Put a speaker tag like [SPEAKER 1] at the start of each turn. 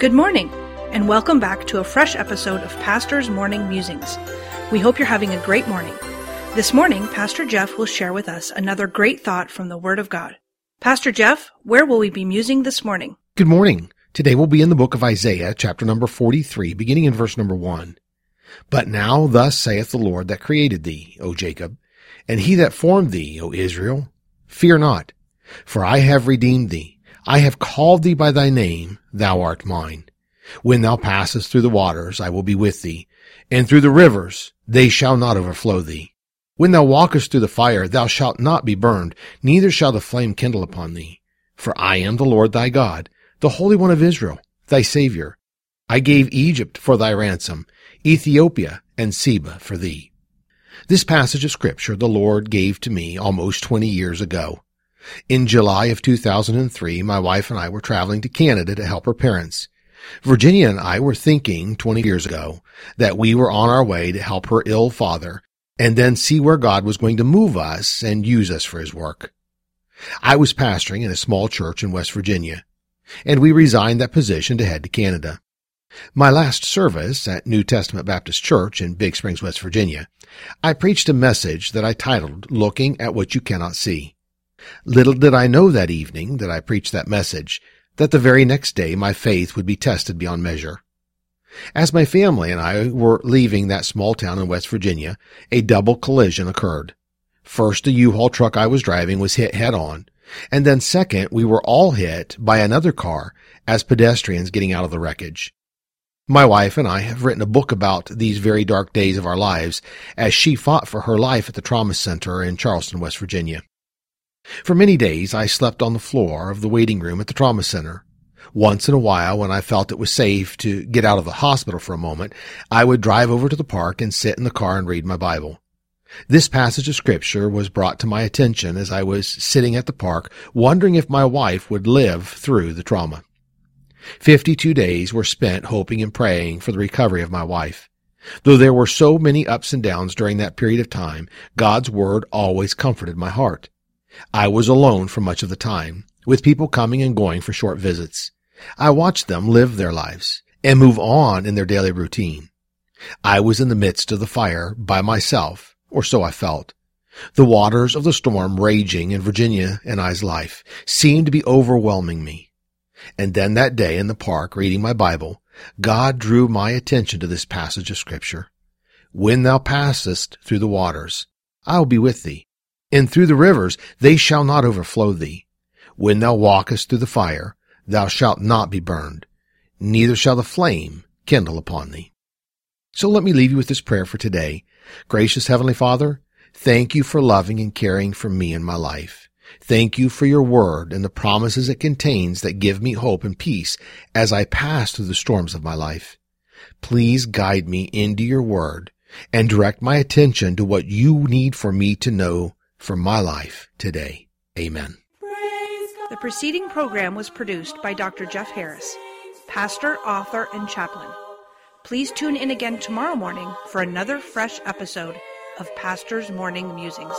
[SPEAKER 1] Good morning, and welcome back to a fresh episode of Pastor's Morning Musings. We hope you're having a great morning. This morning, Pastor Jeff will share with us another great thought from the Word of God. Pastor Jeff, where will we be musing this morning?
[SPEAKER 2] Good morning. Today we'll be in the book of Isaiah, chapter number 43, beginning in verse number 1. But now thus saith the Lord that created thee, O Jacob, and he that formed thee, O Israel, fear not, for I have redeemed thee. I have called thee by thy name, thou art mine. When thou passest through the waters, I will be with thee, and through the rivers, they shall not overflow thee. When thou walkest through the fire, thou shalt not be burned, neither shall the flame kindle upon thee. For I am the Lord thy God, the Holy One of Israel, thy Savior. I gave Egypt for thy ransom, Ethiopia and Seba for thee. This passage of scripture the Lord gave to me almost 20 years ago. In July of 2003, my wife and I were traveling to Canada to help her parents. Virginia and I were thinking 20 years ago that we were on our way to help her ill father and then see where God was going to move us and use us for his work. I was pastoring in a small church in West Virginia, and we resigned that position to head to Canada. My last service at New Testament Baptist Church in Big Springs, West Virginia, I preached a message that I titled Looking at What You Cannot See. Little did I know that evening that I preached that message, that the very next day my faith would be tested beyond measure. As my family and I were leaving that small town in West Virginia, a double collision occurred. First, the U-Haul truck I was driving was hit head on, and then second, we were all hit by another car as pedestrians getting out of the wreckage. My wife and I have written a book about these very dark days of our lives as she fought for her life at the trauma center in Charleston, West Virginia. For many days, I slept on the floor of the waiting room at the trauma center. Once in a while, when I felt it was safe to get out of the hospital for a moment, I would drive over to the park and sit in the car and read my Bible. This passage of scripture was brought to my attention as I was sitting at the park, wondering if my wife would live through the trauma. Fifty-two days were spent hoping and praying for the recovery of my wife. Though there were so many ups and downs during that period of time, God's word always comforted my heart. I was alone for much of the time, with people coming and going for short visits. I watched them live their lives and move on in their daily routine. I was in the midst of the fire by myself, or so I felt. The waters of the storm raging in Virginia and I's life seemed to be overwhelming me. And then that day in the park reading my Bible, God drew my attention to this passage of scripture. When thou passest through the waters, I will be with thee, and through the rivers they shall not overflow thee. When thou walkest through the fire, thou shalt not be burned, neither shall the flame kindle upon thee. So let me leave you with this prayer for today. Gracious Heavenly Father, thank you for loving and caring for me in my life. Thank you for your word and the promises it contains that give me hope and peace as I pass through the storms of my life. Please guide me into your word and direct my attention to what you need for me to know for my life today. Amen.
[SPEAKER 1] The preceding program was produced by Dr. Jeff Harris, pastor, author, and chaplain. Please tune in again tomorrow morning for another fresh episode of Pastor's Morning Musings.